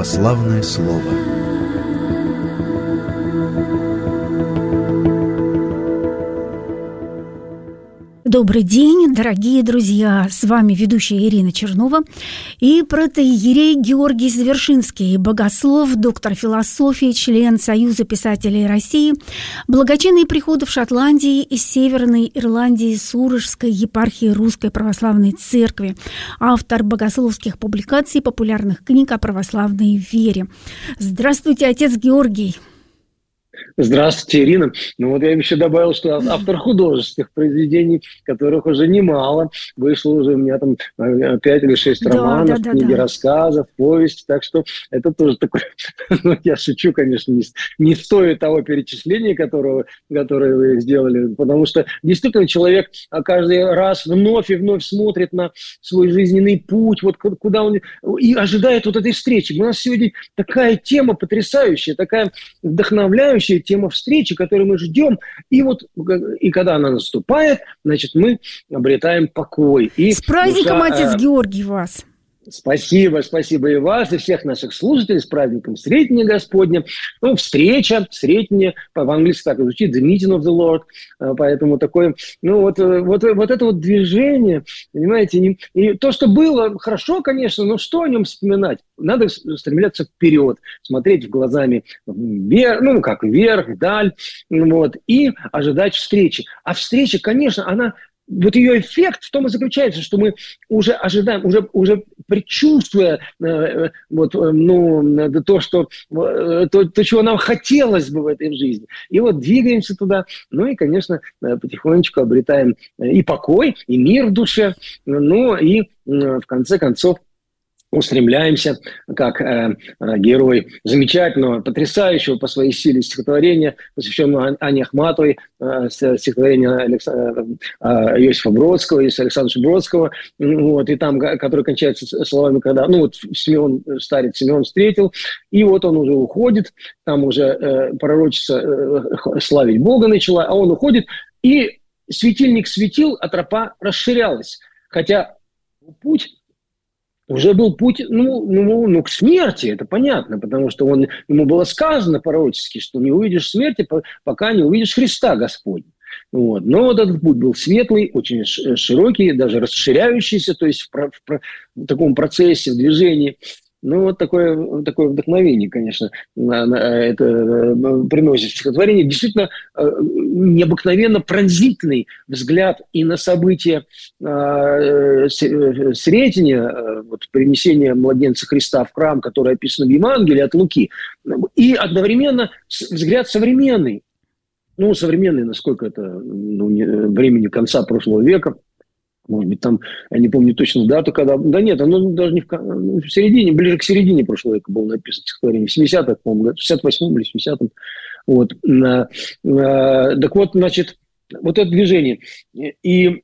Православное слово. Добрый день, дорогие друзья! С вами ведущая Ирина Чернова и протеерей Георгий Завершинский, богослов, доктор философии, член Союза писателей России, благочинный приход в Шотландии из Северной Ирландии Сурожской епархии Русской Православной Церкви, автор богословских публикаций, популярных книг о православной вере. Здравствуйте, отец Георгий! Здравствуйте, Ирина. Ну вот я еще добавил, что автор художественных произведений, которых уже немало. Вышло уже у меня там э, пять или шесть да, романов, да, да, книги да. рассказов, повести. Так что это тоже такое... ну, я шучу, конечно, не, не стоит того перечисления, которого, которое вы сделали. Потому что действительно человек каждый раз вновь и вновь смотрит на свой жизненный путь, вот куда он... И ожидает вот этой встречи. У нас сегодня такая тема потрясающая, такая вдохновляющая, следующая тема встречи, которую мы ждем. И вот, и когда она наступает, значит, мы обретаем покой. И С праздником, душа, отец э, Георгий, вас! Спасибо, спасибо и вас, и всех наших слушателей с праздником Сретения Господня. Ну, встреча, Сретение, по-английски так звучит, the meeting of the Lord. Э, поэтому такое, ну, вот, э, вот, вот это вот движение, понимаете, и то, что было, хорошо, конечно, но что о нем вспоминать? Надо стремляться вперед, смотреть глазами вверх, ну, как вверх, вдаль, вот, и ожидать встречи. А встреча, конечно, она вот ее эффект в том и заключается, что мы уже ожидаем, уже, уже предчувствуя э, э вот, э, ну, то, что, э, то, то, чего нам хотелось бы в этой жизни. И вот двигаемся туда, ну и, конечно, потихонечку обретаем и покой, и мир в душе, ну и в конце концов устремляемся, как э, э, герой замечательного, потрясающего по своей силе стихотворения, посвященного Ане Ахматовой, э, стихотворения Александра, э, Иосифа Бродского, Иосифа Александровича Бродского, вот, и там, который кончается словами, когда, ну, вот Симеон, старец Симеон встретил, и вот он уже уходит, там уже э, пророчица э, славить Бога начала, а он уходит, и светильник светил, а тропа расширялась, хотя путь уже был путь ну, ну, ну, к смерти, это понятно, потому что он, ему было сказано пророчески, что не увидишь смерти, пока не увидишь Христа Господня. Вот. Но вот этот путь был светлый, очень широкий, даже расширяющийся, то есть в, в, в таком процессе, в движении. Ну, вот такое, такое вдохновение, конечно, это э, приносит стихотворение. Действительно, э, необыкновенно пронзительный взгляд и на события э, Сретения, вот, принесения младенца Христа в храм, который описан в Евангелии от Луки, и одновременно взгляд современный, ну, современный, насколько это ну, времени конца прошлого века – может быть, там, я не помню точно дату, когда... Да нет, оно даже не в, ну, в середине, ближе к середине прошлого века было написано стихотворение. В 70-х, по-моему, в 68-м или 70-м. Вот. Так вот, значит, вот это движение. И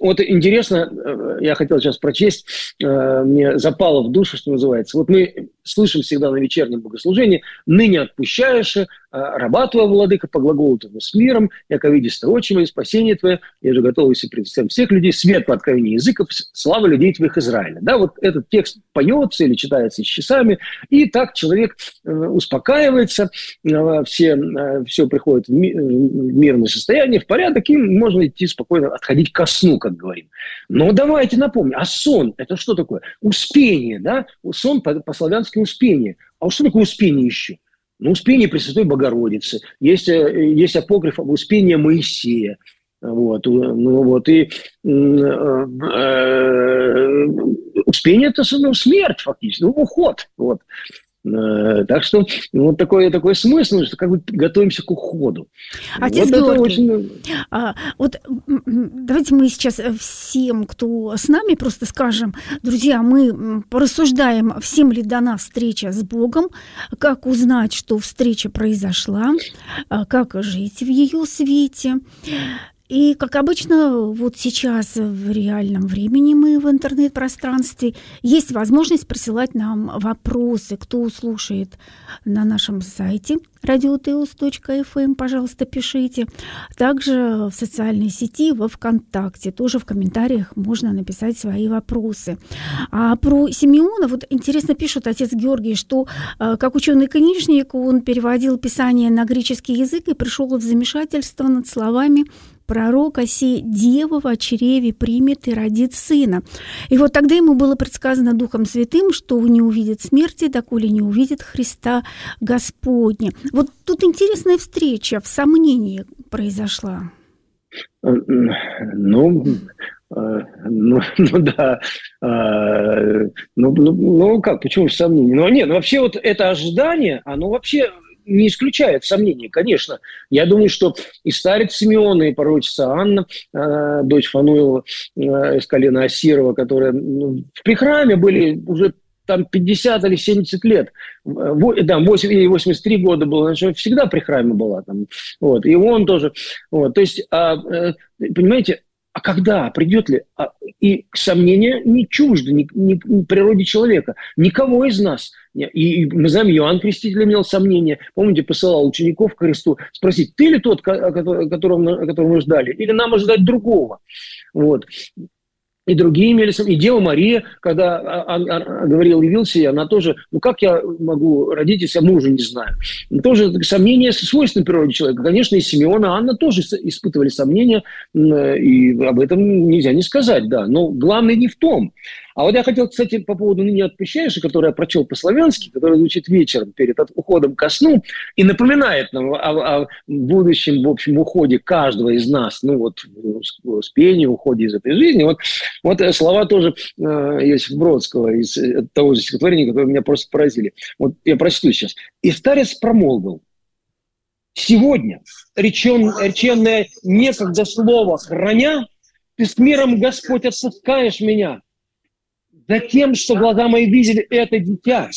вот интересно, э, я хотел сейчас прочесть, э, мне запало в душу, что называется. Вот мы слышим всегда на вечернем богослужении «Ныне отпущаешь, э, раба твоя, владыка, по глаголу твоему с миром, яко видишь очи спасение твое, я же готов если представить всех людей, свет по откровению языков, слава людей твоих Израиля». Да, вот этот текст поется или читается с часами, и так человек успокаивается, все, все приходит в мирное состояние, в порядок, и можно идти спокойно, отходить ко сну, как говорим. Но давайте напомним, а сон – это что такое? Успение, да? Сон по-славянски успение. А что такое успение еще? Ну, успение Пресвятой Богородицы. Есть, э, есть апокриф об успении Моисея. Вот, ну вот, и э, э, успение – это ну, смерть фактически, ну, уход. Вот. Э, так что вот такой, такой смысл, что как бы готовимся к уходу. Отец вот Георгий, очень... а, вот давайте мы сейчас всем, кто с нами, просто скажем, друзья, мы порассуждаем, всем ли дана встреча с Богом, как узнать, что встреча произошла, а, как жить в ее свете. И, как обычно, вот сейчас в реальном времени мы в интернет-пространстве есть возможность присылать нам вопросы, кто слушает на нашем сайте radioteus.fm, пожалуйста, пишите. Также в социальной сети, во ВКонтакте, тоже в комментариях можно написать свои вопросы. А про Симеона, вот интересно пишут отец Георгий, что э, как ученый-книжник он переводил Писание на греческий язык и пришел в замешательство над словами пророка си дева в чреве примет и родит сына. И вот тогда ему было предсказано Духом Святым, что не увидит смерти, доколе не увидит Христа Господня. Вот тут интересная встреча в сомнении произошла. Ну, э, ну, ну да. Э, ну, ну, ну как, почему в сомнении? Ну нет, ну вообще вот это ожидание, оно вообще не исключает сомнений, конечно. Я думаю, что и старец Симеона, и пророчица Анна, э, дочь Фануила э, из колена Асирова, которые ну, при храме были уже там 50 или 70 лет, да, 8, или 83 года было, значит, всегда при храме была там, вот, и он тоже, вот, то есть, а, э, понимаете, а когда придет ли? А, и сомнения не чужды ни, ни, ни природе человека. Никого из нас. И, и мы знаем, Иоанн Креститель имел сомнения. Помните, посылал учеников к Христу спросить, ты ли тот, которого, которого мы ждали, или нам ожидать другого? Вот и другие имели И Дева Мария, когда а, а, а, говорил, явился ей, она тоже, ну как я могу родить, если я мужа не знаю? Тоже сомнения свойственны природе человека. Конечно, и Симеон, и Анна тоже испытывали сомнения, и об этом нельзя не сказать, да. Но главное не в том. А вот я хотел, кстати, по поводу «Ныне отпущаешь», который я прочел по-славянски, который звучит вечером перед уходом ко сну и напоминает нам о, о будущем, в общем, уходе каждого из нас, ну вот, с пения, уходе из этой жизни. Вот, вот слова тоже э, есть Бродского из э, того же стихотворения, которое меня просто поразили. Вот я прочту сейчас. «И старец промолвил, сегодня, речен, реченное некогда слово храня, ты с миром, Господь, отпускаешь меня, за тем, что глаза мои видели это дитя.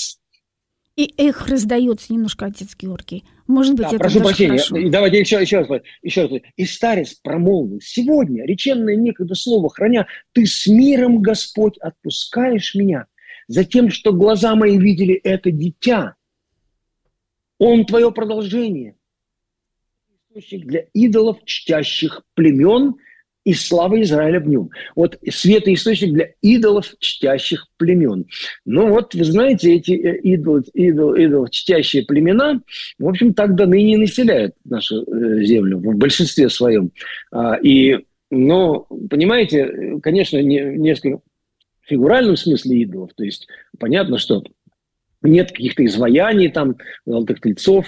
И эх, раздается немножко отец Георгий. Может быть, да, это прошу даже прощения. Хорошо. Давайте еще, еще раз. Еще раз. И старец промолвил. Сегодня, реченное некогда слово храня, ты с миром, Господь, отпускаешь меня за тем, что глаза мои видели это дитя. Он твое продолжение. Источник для идолов, чтящих племен – и слава Израиля в нем. Вот свет и источник для идолов, чтящих племен. Ну вот, вы знаете, эти э, идолы, идол, идол, чтящие племена, в общем, так до ныне населяют нашу э, землю в большинстве своем. А, и, ну, понимаете, конечно, не, несколько в фигуральном смысле идолов, то есть понятно, что нет каких-то изваяний там, золотых тельцов,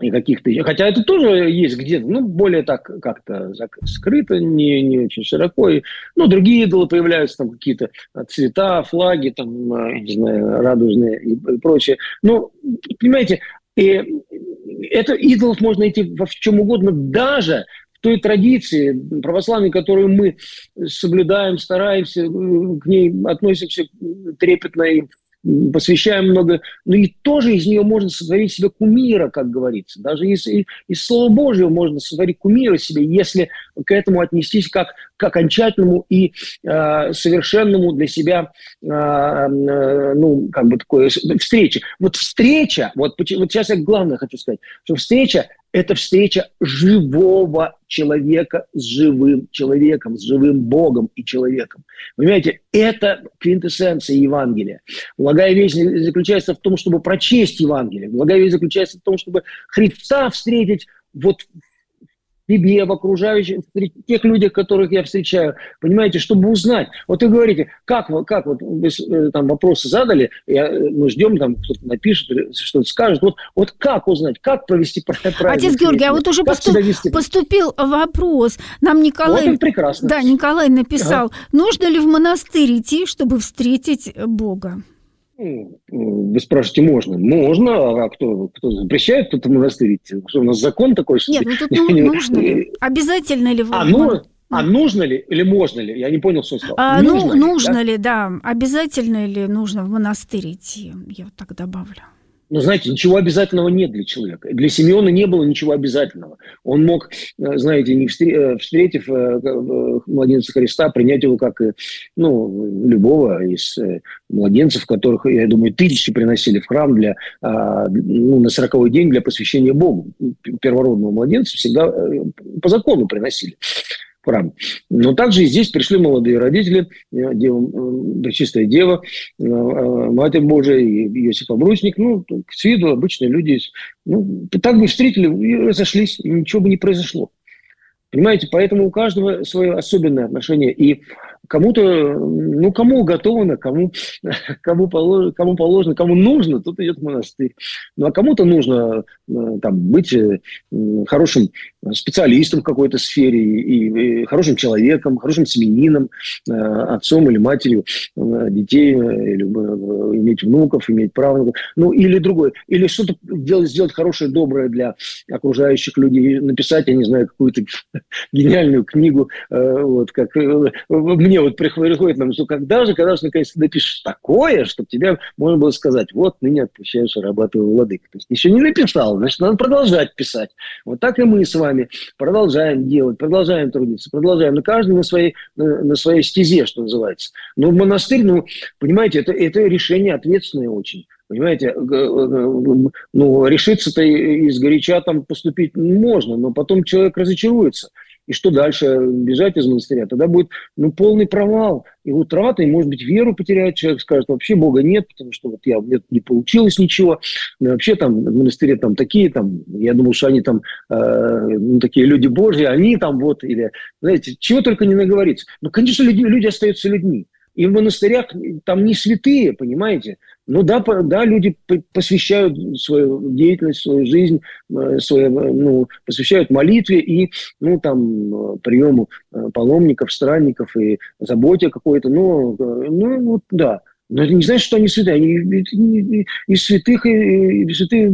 и каких-то... Хотя это тоже есть где-то, ну, более так как-то скрыто, не, не очень широко. И, ну, другие идолы появляются, там какие-то цвета, флаги, там, э, не знаю, радужные и, прочее. Ну, понимаете, и это идолов можно найти во в чем угодно, даже в той традиции православной, которую мы соблюдаем, стараемся, э, к ней относимся трепетно и посвящаем много, но и тоже из нее можно сотворить себе кумира, как говорится. Даже из, из Слова Божьего можно сотворить кумира себе, если к этому отнестись как к окончательному и э, совершенному для себя, э, э, ну, как бы такое, встрече. Вот встреча, вот, вот сейчас я главное хочу сказать, что встреча это встреча живого человека с живым человеком, с живым Богом и человеком. Понимаете, это квинтэссенция Евангелия. Благая весть заключается в том, чтобы прочесть Евангелие. Благая весть заключается в том, чтобы Христа встретить вот себе, в окружающих, в тех людях, которых я встречаю, понимаете, чтобы узнать. Вот вы говорите, как, как вот вы э, там вопросы задали, я, мы ждем, там кто-то напишет, что-то скажет. Вот, вот как узнать, как провести правильно? Отец Георгий, а вот уже поступ, поступил вопрос. Нам Николай... Вот прекрасно. Да, Николай написал, ага. нужно ли в монастырь идти, чтобы встретить Бога? Ну, вы спрашиваете, можно? Можно, а кто, кто запрещает кто-то монастырь идти? Что у нас закон такой, что Нет, ну тут ну, нужно ли? Обязательно ли? А, ну, а нужно ли или можно ли? Я не понял, что он сказал. А, нужно ну, ли, нужно да? ли, да. Обязательно ли нужно в монастырь идти? Я вот так добавлю. Но, знаете, ничего обязательного нет для человека. Для Симеона не было ничего обязательного. Он мог, э, знаете, не э, встретив э, младенца Христа, принять его как ну, любого из младенцев, которых, я думаю, тысячи приносили в храм для, а, ну, на сороковой день для посвящения Богу. Первородного младенца всегда по закону приносили храм. Но также и здесь пришли молодые родители, э, дева, э, Чистая Дева, э, Матерь Божия Иосиф Обручник. Ну, с виду обычные люди. Ну, так бы встретили и разошлись, и ничего бы не произошло. Понимаете, поэтому у каждого свое особенное отношение. И кому-то, ну, кому уготовано, кому, кому, положено, кому положено, кому нужно, тут идет в монастырь. Ну, а кому-то нужно там, быть хорошим специалистом в какой-то сфере, и, и хорошим человеком, хорошим семенином, э, отцом или матерью детей, или иметь внуков, иметь правнуков, ну, или другое, или что-то делать, сделать хорошее, доброе для окружающих людей, написать, я не знаю, какую-то гениальную книгу, вот, как мне вот приходит нам, что когда же, когда же наконец напишешь такое, чтобы тебе можно было сказать, вот ныне отпущаешь раба твоего владыка. То есть еще не написал, значит, надо продолжать писать. Вот так и мы с вами продолжаем делать, продолжаем трудиться, продолжаем. Но каждый на своей, на, своей стезе, что называется. Но монастырь, ну, понимаете, это, это решение ответственное очень. Понимаете, ну, решиться-то из горяча там поступить можно, но потом человек разочаруется. И что дальше? Бежать из монастыря? Тогда будет ну, полный провал и утрата, и, может быть, веру потеряет человек, скажет, вообще Бога нет, потому что вот я, мне не получилось ничего. Ну, вообще там в монастыре там такие, там, я думал, что они там э, ну, такие люди Божьи, они там вот, или, знаете, чего только не наговорится. Ну, конечно, люди, люди остаются людьми. И в монастырях там не святые, понимаете? Ну да, да, люди посвящают свою деятельность, свою жизнь, э, свою, ну, посвящают молитве и ну, там, приему э, паломников, странников и заботе какой-то. Ну, э, ну вот да, но это не значит, что они святые. Они из святых, и, святые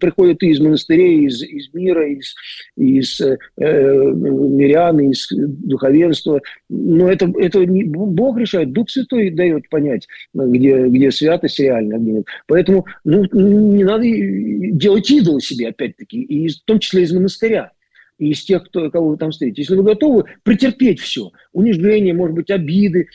приходят и из монастырей, из, из мира, из, из э, мирян, из духовенства. Но это, это не, Бог решает, Дух Святой дает понять, где, где святость реально, где нет. Поэтому ну, не надо делать идол себе, опять-таки, и в том числе из монастыря и из тех, кто, кого вы там встретите. Если вы готовы претерпеть все, унижение, может быть, обиды,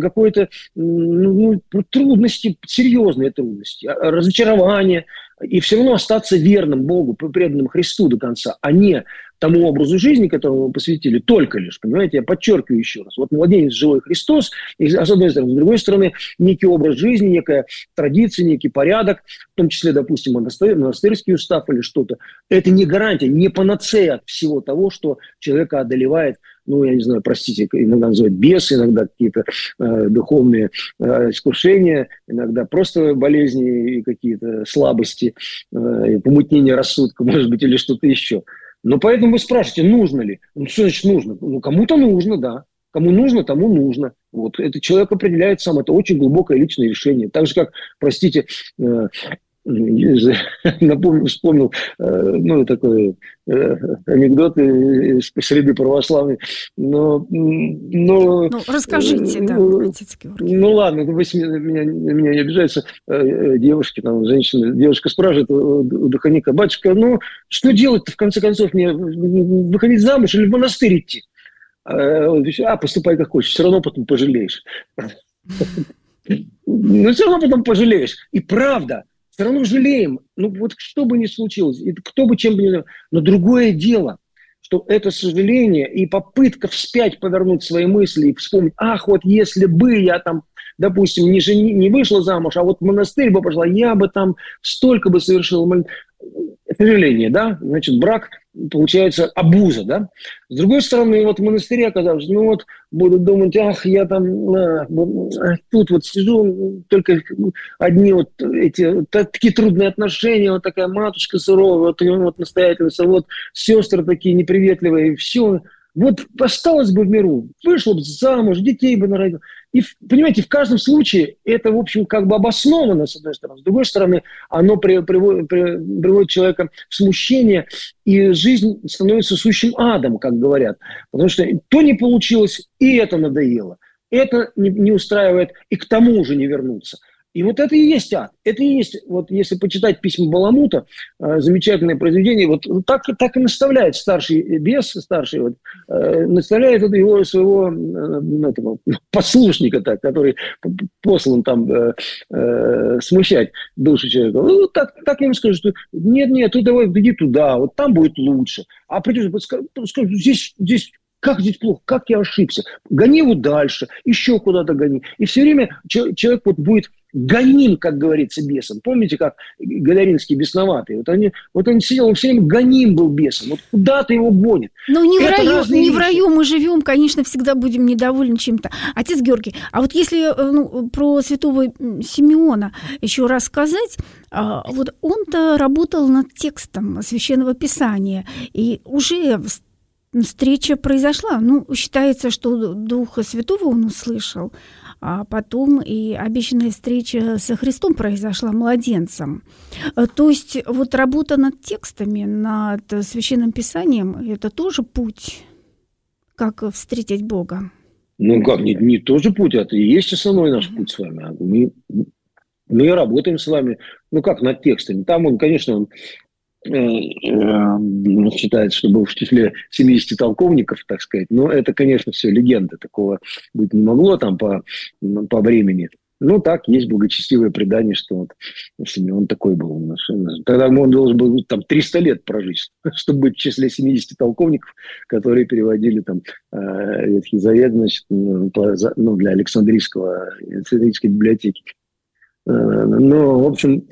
какое-то ну, ну, трудности, серьезные трудности, а, разочарование, и все равно остаться верным Богу, преданным Христу до конца, а не тому образу жизни, которому мы посвятили, только лишь, понимаете, я подчеркиваю еще раз, вот младенец живой Христос, и, с одной стороны, с другой стороны, некий образ жизни, некая традиция, некий порядок, в том числе, допустим, монастырь, монастырский устав или что-то, это не гарантия, не панацея от всего того, что человека одолевает ну, я не знаю, простите, иногда называют бесы, иногда какие-то э, духовные э, искушения, иногда просто болезни и какие-то слабости, э, помутнение рассудка, может быть, или что-то еще. Но поэтому вы спрашиваете, нужно ли? Ну, что значит нужно? Ну, кому-то нужно, да. Кому нужно, тому нужно. Вот. Это человек определяет сам. Это очень глубокое личное решение. Так же, как, простите, э, напомнил, вспомнил, э, ну, такой э, анекдот из среды православной, но... но ну, расскажите, да, ну. Ну, ладно, вы меня, меня не обижаются девушки, там, женщины, девушка спрашивает у духовника, батюшка, ну, что делать-то, в конце концов, мне выходить замуж или в монастырь идти? А, поступай как хочешь, все равно потом пожалеешь. Ну, все равно потом пожалеешь. И правда, все равно жалеем. Ну вот что бы ни случилось, кто бы чем бы ни... Но другое дело, что это сожаление и попытка вспять повернуть свои мысли и вспомнить, ах, вот если бы я там, допустим, не, жени, не вышла замуж, а вот в монастырь бы пошла, я бы там столько бы совершил сожаление, да, значит, брак получается обуза, да. С другой стороны, вот в монастыре оказалось, ну вот будут думать, ах, я там а, тут вот сижу, только одни вот эти такие трудные отношения, вот такая матушка суровая, вот, вот настоятельница, вот сестры такие неприветливые, все, вот осталось бы в миру, вышла бы замуж, детей бы народила. И, понимаете, в каждом случае это, в общем, как бы обосновано, с одной стороны. С другой стороны, оно при, приводит, при, приводит человека в смущение, и жизнь становится сущим адом, как говорят. Потому что то не получилось, и это надоело. Это не, не устраивает, и к тому же не вернуться. И вот это и есть ад. Это и есть, вот если почитать письма Баламута, э, замечательное произведение, вот так, так и наставляет старший бес, старший, вот, э, наставляет это его своего э, этого, послушника, так, который послан там э, э, смущать душу человека. Ну, так, так я ему скажу, что нет, нет, ты давай иди туда, вот там будет лучше. А придешь, скажу, здесь, здесь как здесь плохо? Как я ошибся? Гони его дальше, еще куда-то гони. И все время человек вот будет гоним, как говорится, бесом. Помните, как Галяринский бесноватый? Вот, они, вот он сидел, он все время гоним был бесом. Вот куда-то его гонит. Ну, не, в раю, не в раю мы живем, конечно, всегда будем недовольны чем-то. Отец Георгий, а вот если э, ну, про святого Симеона еще рассказать, а, вот он-то работал над текстом Священного Писания, и уже встреча произошла. Ну, считается, что Духа Святого он услышал, а потом и обещанная встреча со Христом произошла младенцем. Э, то есть вот работа над текстами, над Священным Писанием – это тоже путь, как встретить Бога. Ну как, не, не тоже путь, это и есть основной наш путь с вами. Мы, мы работаем с вами, ну как, над текстами. Там он, конечно, он считается, что был в числе 70 толковников, так сказать. Но это, конечно, все легенда. Такого быть не могло там по, по времени. Ну, так, есть благочестивое предание, что вот Симеон такой был. Тогда он должен был там 300 лет прожить, чтобы быть в числе 70 толковников, которые переводили там э, Ветхий Завет, значит, ну, ну для Александрийского, Александрийской библиотеки. Но, в общем,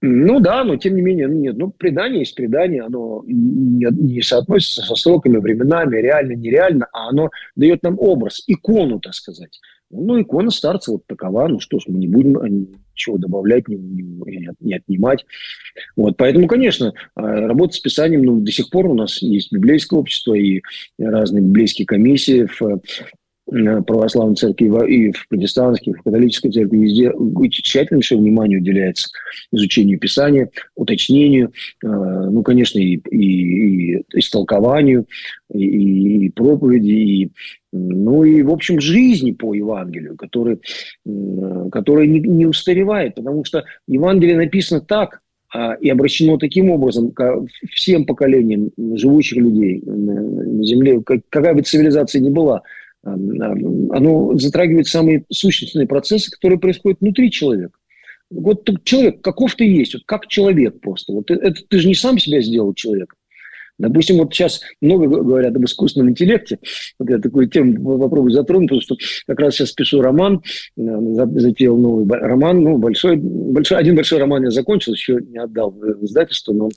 ну да, но тем не менее, ну нет, ну предание есть предание, оно не, не соотносится со сроками, временами, реально, нереально, а оно дает нам образ, икону, так сказать. Ну, икона старца вот такова, ну что ж, мы не будем ничего добавлять, не, не, не отнимать. Вот, поэтому, конечно, а, работа с Писанием, ну, до сих пор у нас есть библейское общество и разные библейские комиссии в Э, православной церкви и в протестантской, и в католической церкви. Везде тщательнейшее внимание уделяется изучению Писания, уточнению, э, ну, конечно, и, и, и истолкованию, и, и проповеди, и, ну и, в общем, жизни по Евангелию, который, который не, не устаревает, потому что Евангелие написано так, а, и обращено таким образом к всем поколениям живущих людей на Земле, какая бы цивилизация ни была – оно затрагивает самые сущностные процессы, которые происходят внутри человека. Вот человек, каков ты есть, вот как человек просто. Вот это ты же не сам себя сделал человеком. Допустим, вот сейчас много говорят об искусственном интеллекте. Вот я такую тему попробую затронуть, потому что как раз сейчас пишу роман, э, затеял новый роман, ну, большой, большой, один большой роман я закончил, еще не отдал в издательство, но,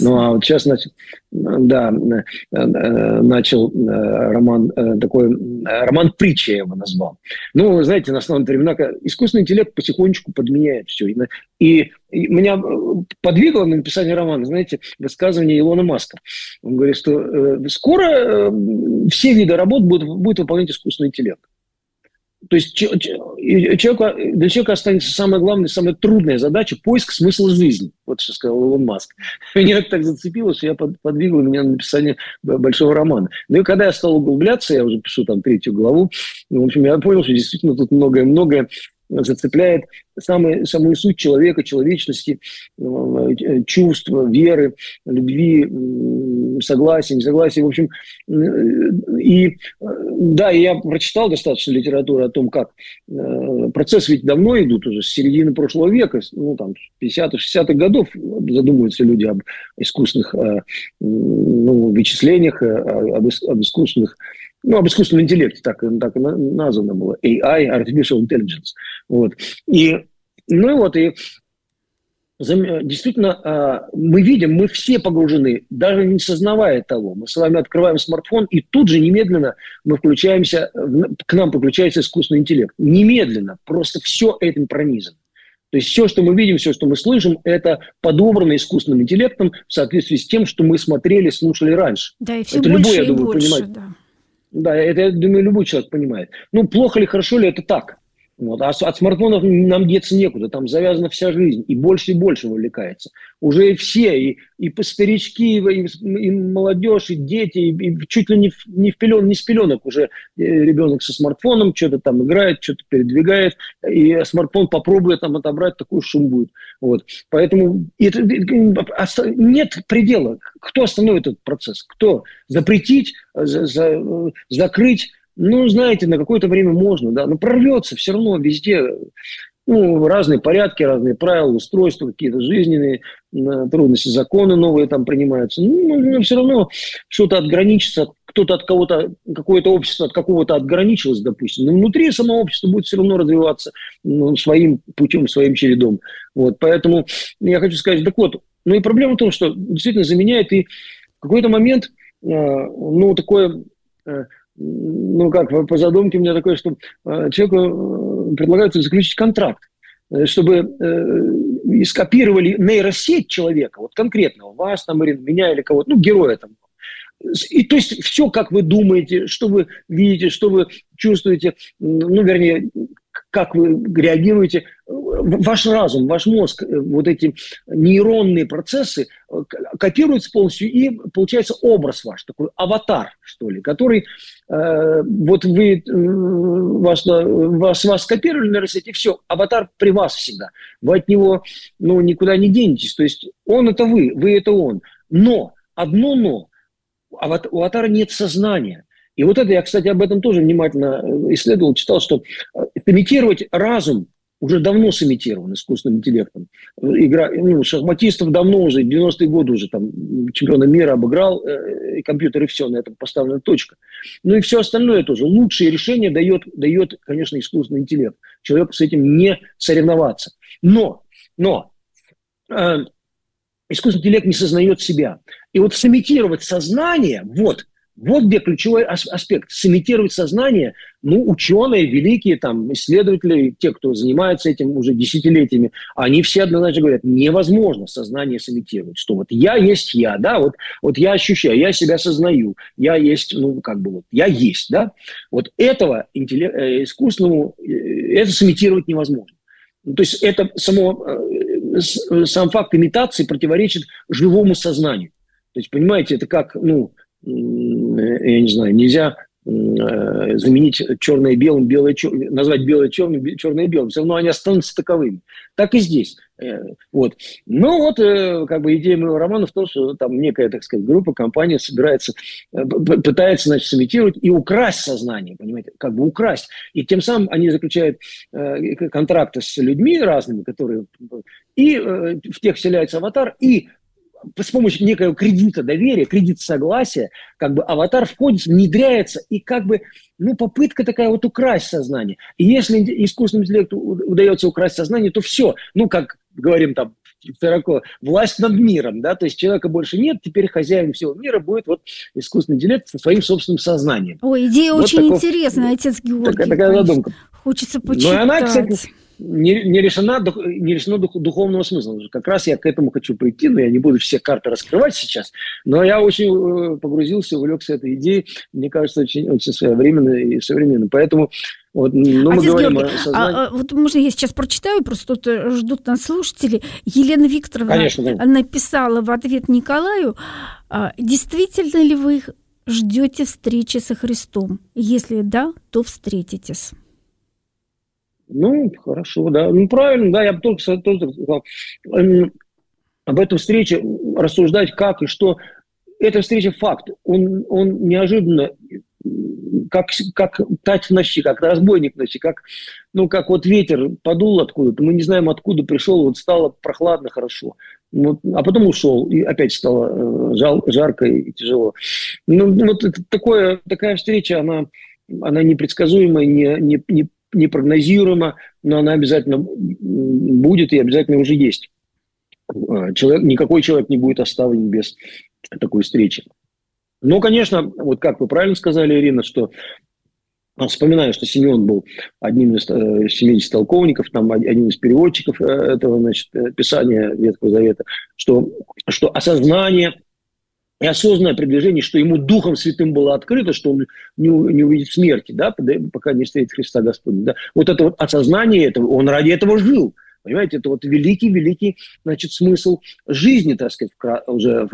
ну, а вот сейчас, значит, да, э, э, начал роман такой, роман притча я его назвал. Ну, знаете, на основном времена искусственный интеллект потихонечку подменяет все. И меня э, подвигло на написание романа, знаете, высказывание Илона Маска. Он говорит, что э, скоро э, все виды работ будут, будет выполнять искусственный интеллект. То есть человеку, для человека останется самая главная, самая трудная задача – поиск смысла жизни. Вот что сказал Илон Маск. Меня это так зацепило, что я подвигал меня на написание большого романа. Ну и когда я стал углубляться, я уже пишу там третью главу, в общем, я понял, что действительно тут многое-многое зацепляет самый, самую суть человека, человечности, э, чувства, веры, любви, согласия, несогласия. В общем, э, и да, я прочитал достаточно литературы о том, как э, процессы ведь давно идут уже, с середины прошлого века, ну, там, 50-60-х годов задумываются люди об искусственных ну, вычислениях, об искусственных ну, об искусственном интеллекте, так, так названо было, AI, Artificial Intelligence. Вот. И, ну и вот, и действительно, а, мы видим, мы все погружены, даже не сознавая того. Мы с вами открываем смартфон, и тут же немедленно мы включаемся, к нам подключается искусственный интеллект. Немедленно, просто все этим пронизано. То есть все, что мы видим, все, что мы слышим, это подобрано искусственным интеллектом в соответствии с тем, что мы смотрели, слушали раньше. Да, и все это больше любой, я думаю, больше, понимает. Да. Да, это, я думаю, любой человек понимает. Ну, плохо ли, хорошо ли, это так. Вот. А от смартфонов нам деться некуда, там завязана вся жизнь, и больше и больше вовлекается. Уже все, и, и старички, и, и молодежь, и дети, и, и чуть ли не, в, не, в пелен, не с пеленок уже э, ребенок со смартфоном что-то там играет, что-то передвигает, и смартфон попробует там отобрать, такой шум будет. Вот. Поэтому это, нет предела. Кто остановит этот процесс? Кто? Запретить, за, за, закрыть? Ну, знаете, на какое-то время можно, да, но прорвется все равно везде. Ну, разные порядки, разные правила, устройства, какие-то жизненные трудности, законы новые там принимаются. Ну, но все равно что-то отграничится, кто-то от кого-то, какое-то общество от какого-то отграничилось, допустим. Но внутри самого общества будет все равно развиваться ну, своим путем, своим чередом. Вот, поэтому я хочу сказать, так вот, ну и проблема в том, что действительно заменяет и в какой-то момент, э, ну, такое э, ну как, по задумке у меня такое, что э, человеку э, предлагают заключить контракт, э, чтобы э, скопировали нейросеть человека, вот конкретно вас, там, меня или кого-то, ну, героя там. И то есть все, как вы думаете, что вы видите, что вы чувствуете, ну, вернее, как вы реагируете, ваш разум, ваш мозг, э, вот эти нейронные процессы э, копируются полностью, и получается образ ваш, такой аватар, что ли, который э, вот вы, э, вас, вас, вас скопировали на нейросети, все, аватар при вас всегда. Вы от него ну, никуда не денетесь. То есть он это вы, вы это он. Но, одно но, у аватара нет сознания. И вот это я, кстати, об этом тоже внимательно э, исследовал, читал, что э, имитировать разум уже давно сымитирован искусственным интеллектом. Игра, ну, шахматистов давно уже, 90-е годы уже там чемпиона мира обыграл, э, компьютер, и все, на этом поставлена точка. Ну и все остальное тоже. Лучшие решения дает, дает, конечно, искусственный интеллект. Человеку с этим не соревноваться. Но, но э, искусственный интеллект не сознает себя. И вот сымитировать сознание, вот, вот где ключевой аспект. Сымитировать сознание, ну, ученые, великие там, исследователи, те, кто занимается этим уже десятилетиями, они все однозначно говорят, невозможно сознание сымитировать. Что вот я есть я, да, вот, вот я ощущаю, я себя сознаю, я есть, ну, как бы вот, я есть, да. Вот этого интеллект, э, искусственному, э, это сымитировать невозможно. Ну, то есть это само, э, сам факт имитации противоречит живому сознанию. То есть, понимаете, это как, ну, я не знаю, нельзя э, заменить черное белым, белое черное, назвать белое черным, черное белым, все равно они останутся таковыми. Так и здесь. Э, вот. Ну вот, э, как бы идея моего романа в том, что там некая, так сказать, группа, компания собирается, пытается, значит, сымитировать и украсть сознание, понимаете, как бы украсть. И тем самым они заключают контракты с людьми разными, которые и в тех вселяется аватар, и с помощью некого кредита доверия, кредит согласия, как бы аватар входит, внедряется, и как бы, ну, попытка такая вот украсть сознание. И если искусственному интеллекту удается украсть сознание, то все, ну, как говорим там, широко, власть над миром, да, то есть человека больше нет, теперь хозяин всего мира будет вот искусственный интеллект со своим собственным сознанием. Ой, идея вот очень таков, интересная, отец Георгий. Такая, такая задумка. Хочется почитать. Ну, она, кстати, не, не, решена, не решено дух, духовного смысла. Как раз я к этому хочу прийти, но я не буду все карты раскрывать сейчас. Но я очень э, погрузился, увлекся этой идеей. Мне кажется, очень, очень своевременно и современно. Поэтому вот, ну, мы говорим Георгий, о сознании. а, вот можно я сейчас прочитаю, просто тут э, ждут нас слушатели. Елена Викторовна Конечно, написала в ответ Николаю, а, действительно ли вы ждете встречи со Христом? Если да, то встретитесь. Ну, хорошо, да. Ну, правильно, да, я бы только, только сказал. Эм, об этой встрече рассуждать как и что. Эта встреча факт. Он, он неожиданно, как, как тать в ночи, как разбойник в ночи, как, ну, как вот ветер подул откуда-то, мы не знаем, откуда пришел, вот стало прохладно, хорошо. Вот, а потом ушел, и опять стало э, жал, жарко и тяжело. Ну, вот такое, такая встреча, она, она непредсказуемая, не, не, не, непрогнозируема, но она обязательно будет и обязательно уже есть. А, человек, никакой человек не будет оставлен без такой встречи. Но, конечно, вот как вы правильно сказали, Ирина, что а, Вспоминаю, что Симеон был одним из э, 70 толковников, там, одним из переводчиков э, этого значит, э, писания Ветхого Завета, что, что осознание осознанное продвижение, что ему Духом Святым было открыто, что он не, не увидит смерти, да, пока не встретит Христа Господня. Да. Вот это вот осознание этого, он ради этого жил. Понимаете, это вот великий-великий, значит, смысл жизни, так сказать, уже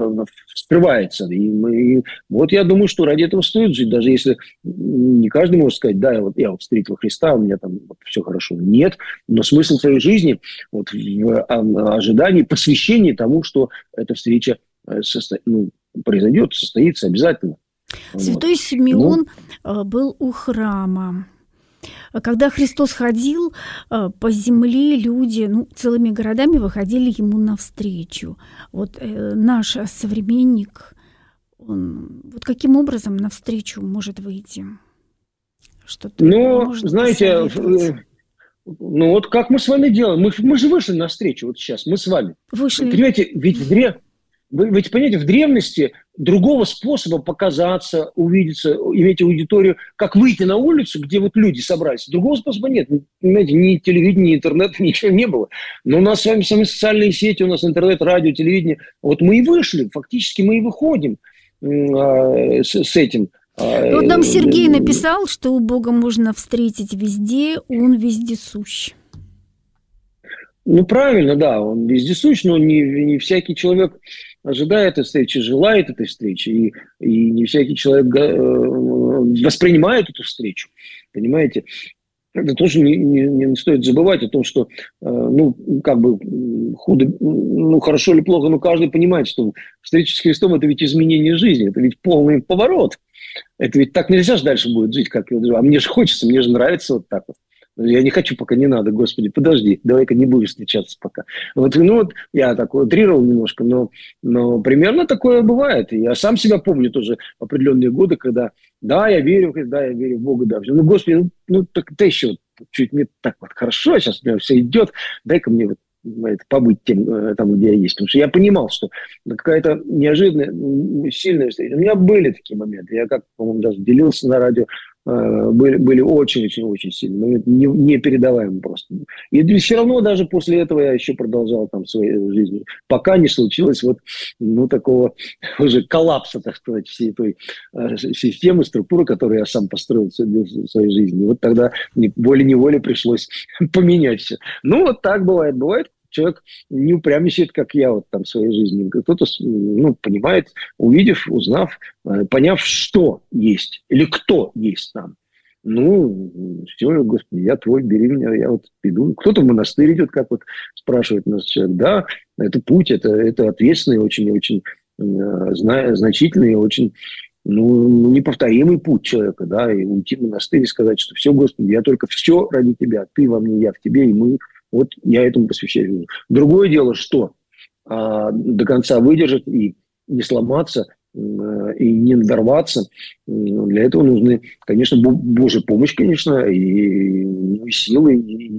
вскрывается. И, мы, и вот я думаю, что ради этого стоит жить, даже если не каждый может сказать, да, вот, я вот встретил Христа, у меня там вот, все хорошо. Нет, но смысл своей жизни вот, в ожидании, посвящении тому, что эта встреча э, состо... ну, произойдет, состоится обязательно. Святой вот. Симеон ну, был у храма. Когда Христос ходил э, по земле, люди ну, целыми городами выходили ему навстречу. Вот э, наш современник, он вот каким образом навстречу может выйти? Что-то ну, знаете, э, ну вот как мы с вами делаем? Мы, мы же вышли навстречу вот сейчас, мы с вами. Вышли. Понимаете, ведь в, древ... Вы ведь понимаете, в древности другого способа показаться, увидеться, иметь аудиторию, как выйти на улицу, где вот люди собрались. Другого способа нет. Понимаете, ни телевидения, ни интернета, ничего не было. Но у нас с вами сами социальные сети, у нас интернет, радио, телевидение. Вот мы и вышли, фактически мы и выходим э, с, с этим. А, вот нам Сергей написал, что у Бога можно встретить везде, Он везде сущ. Ну, правильно, да, он вездесущ, но не, не всякий человек ожидает этой встречи, желает этой встречи, и, и не всякий человек э, воспринимает эту встречу, понимаете? Это тоже не, не, не стоит забывать о том, что, э, ну, как бы худо, ну, хорошо или плохо, но каждый понимает, что встреча с Христом – это ведь изменение жизни, это ведь полный поворот. Это ведь так нельзя же дальше будет жить, как я А мне же хочется, мне же нравится вот так вот. Я не хочу, пока не надо, господи, подожди, давай-ка не будем встречаться пока. Вот, ну вот я так утрировал немножко, но, но примерно такое бывает. И я сам себя помню тоже определенные годы, когда да, я верю, да, я верю в Бога, да. Ну, господи, ну, ну так ты еще чуть мне так вот хорошо, сейчас у меня все идет, дай-ка мне вот побыть тем, э, там, где я есть. Потому что я понимал, что какая-то неожиданная, сильная встреча. У меня были такие моменты. Я как, по-моему, даже делился на радио Э, были, очень-очень-очень сильные, не, непередаваемые просто. И все равно даже после этого я еще продолжал там свою жизнь, пока не случилось вот ну, такого уже коллапса, так сказать, всей той э, системы, структуры, которую я сам построил в своей жизни. И вот тогда волей-неволей пришлось поменять все. Ну, вот так бывает. Бывает, человек не упрямничает, как я вот там в своей жизни. Кто-то ну, понимает, увидев, узнав, э, поняв, что есть или кто есть там. Ну, все, Господи, я твой, бери меня, я вот иду. Кто-то в монастырь идет, как вот спрашивает нас человек. Да, это путь, это, это ответственный, очень-очень э, значительный, очень ну, неповторимый путь человека, да, и уйти в монастырь и сказать, что все, Господи, я только все ради Тебя, Ты во мне, я в Тебе, и мы вот я этому посвящаю. Другое дело, что а, до конца выдержать и не сломаться, и не надорваться. Для этого нужны, конечно, Божья помощь, конечно, и, ну, и силы, и, и,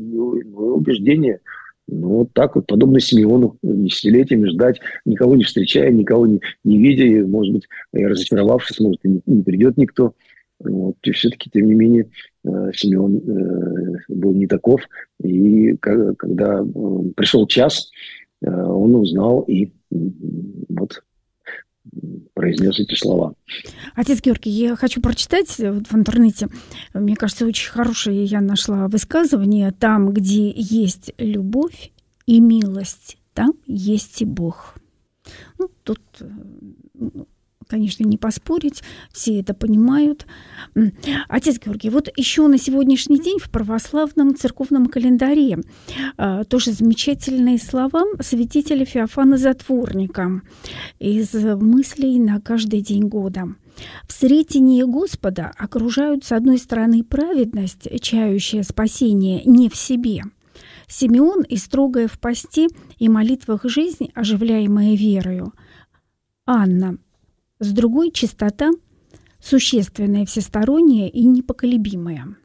убеждения. Ну, вот так вот, подобно Симеону, десятилетиями ждать, никого не встречая, никого не, не видя, и, может быть, и разочаровавшись, может, и не, не придет никто. Вот. И все-таки, тем не менее, э, Симеон э, был не таков. И когда пришел час, э, он узнал и вот произнес эти слова. Отец Георгий, я хочу прочитать вот в интернете, мне кажется, очень хорошее я нашла высказывание, там, где есть любовь и милость, там есть и Бог. Ну, тут конечно, не поспорить, все это понимают. Отец Георгий, вот еще на сегодняшний день в православном церковном календаре а, тоже замечательные слова святителя Феофана Затворника из мыслей на каждый день года. В сретении Господа окружают с одной стороны праведность, чающая спасение не в себе – Симеон и строгая в посте и молитвах жизнь, оживляемая верою. Анна, с другой – чистота, существенная, всесторонняя и непоколебимая.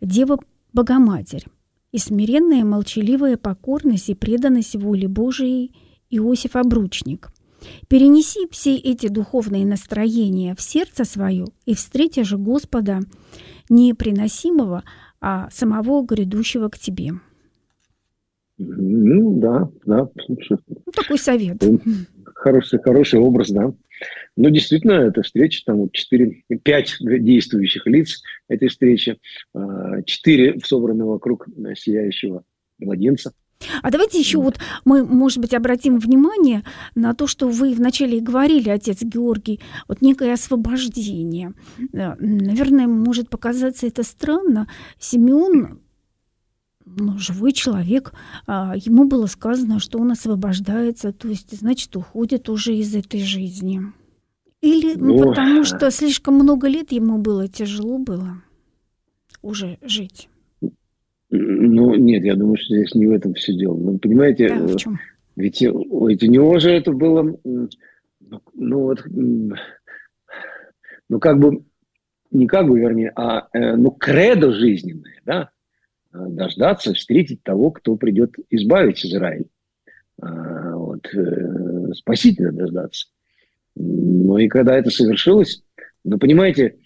Дева – Богоматерь и смиренная, молчаливая покорность и преданность воле Божией Иосиф Обручник. Перенеси все эти духовные настроения в сердце свое и встрети же Господа не приносимого, а самого грядущего к тебе. Ну да, да, слушай. Ну, такой совет. Хороший, хороший образ, да. Но действительно, эта встреча, там вот 4, 5 действующих лиц этой встречи, 4 собраны вокруг сияющего младенца. А давайте еще вот мы, может быть, обратим внимание на то, что вы вначале и говорили, отец Георгий, вот некое освобождение. Наверное, может показаться это странно. Симеон ну, живой человек, а, ему было сказано, что он освобождается, то есть, значит, уходит уже из этой жизни. Или ну, ну потому что слишком много лет ему было, тяжело было уже жить. Ну, нет, я думаю, что здесь не в этом все дело. Ну, понимаете, да, в чем? ведь у него же это было, ну вот, ну как бы, не как бы, вернее, а э, ну кредо жизненное, да, дождаться, встретить того, кто придет избавить Израиль. А, вот, э, спасителя дождаться. Ну и когда это совершилось, ну, понимаете,